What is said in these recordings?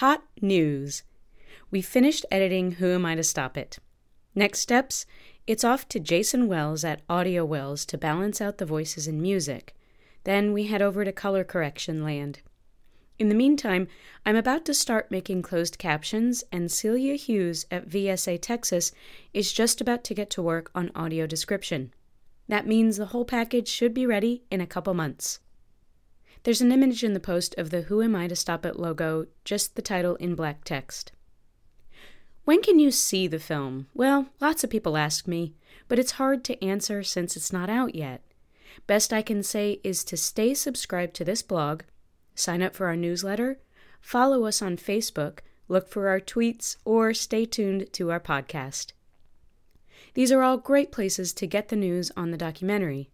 Hot news! We finished editing Who Am I to Stop It? Next steps it's off to Jason Wells at Audio Wells to balance out the voices and music. Then we head over to color correction land. In the meantime, I'm about to start making closed captions, and Celia Hughes at VSA Texas is just about to get to work on audio description. That means the whole package should be ready in a couple months. There's an image in the post of the Who Am I to Stop It logo, just the title in black text. When can you see the film? Well, lots of people ask me, but it's hard to answer since it's not out yet. Best I can say is to stay subscribed to this blog, sign up for our newsletter, follow us on Facebook, look for our tweets, or stay tuned to our podcast. These are all great places to get the news on the documentary.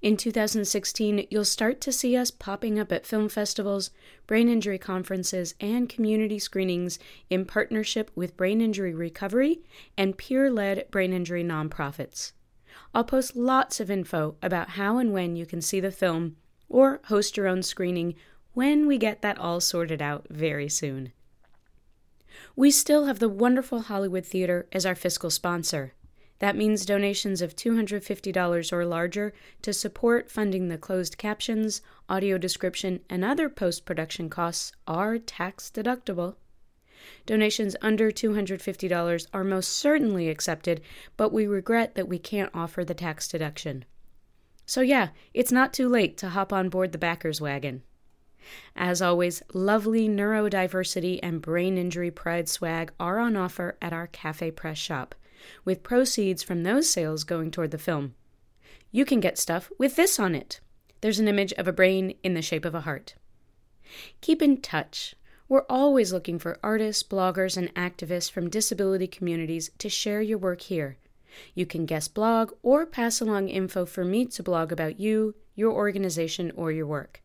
In 2016, you'll start to see us popping up at film festivals, brain injury conferences, and community screenings in partnership with Brain Injury Recovery and peer led brain injury nonprofits. I'll post lots of info about how and when you can see the film or host your own screening when we get that all sorted out very soon. We still have the wonderful Hollywood Theater as our fiscal sponsor. That means donations of $250 or larger to support funding the closed captions, audio description, and other post production costs are tax deductible. Donations under $250 are most certainly accepted, but we regret that we can't offer the tax deduction. So, yeah, it's not too late to hop on board the backers wagon. As always, lovely neurodiversity and brain injury pride swag are on offer at our Cafe Press shop with proceeds from those sales going toward the film. You can get stuff with this on it. There's an image of a brain in the shape of a heart. Keep in touch. We're always looking for artists, bloggers, and activists from disability communities to share your work here. You can guest blog or pass along info for me to blog about you, your organization, or your work.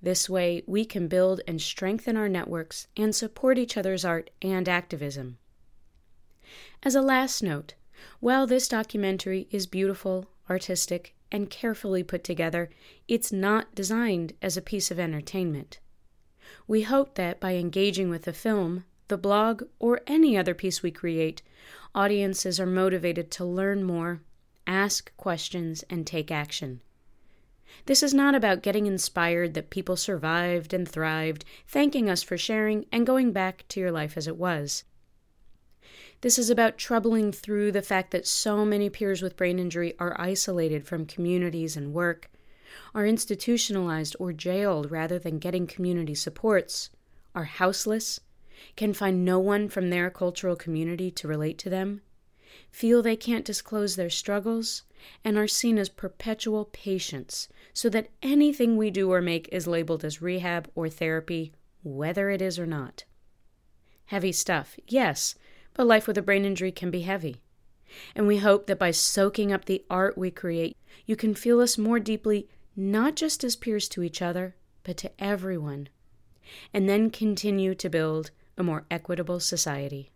This way, we can build and strengthen our networks and support each other's art and activism. As a last note, while this documentary is beautiful, artistic, and carefully put together, it's not designed as a piece of entertainment. We hope that by engaging with the film, the blog, or any other piece we create, audiences are motivated to learn more, ask questions, and take action. This is not about getting inspired that people survived and thrived, thanking us for sharing, and going back to your life as it was. This is about troubling through the fact that so many peers with brain injury are isolated from communities and work, are institutionalized or jailed rather than getting community supports, are houseless, can find no one from their cultural community to relate to them, feel they can't disclose their struggles, and are seen as perpetual patients, so that anything we do or make is labeled as rehab or therapy, whether it is or not. Heavy stuff, yes, but life with a brain injury can be heavy. And we hope that by soaking up the art we create, you can feel us more deeply, not just as peers to each other, but to everyone, and then continue to build a more equitable society.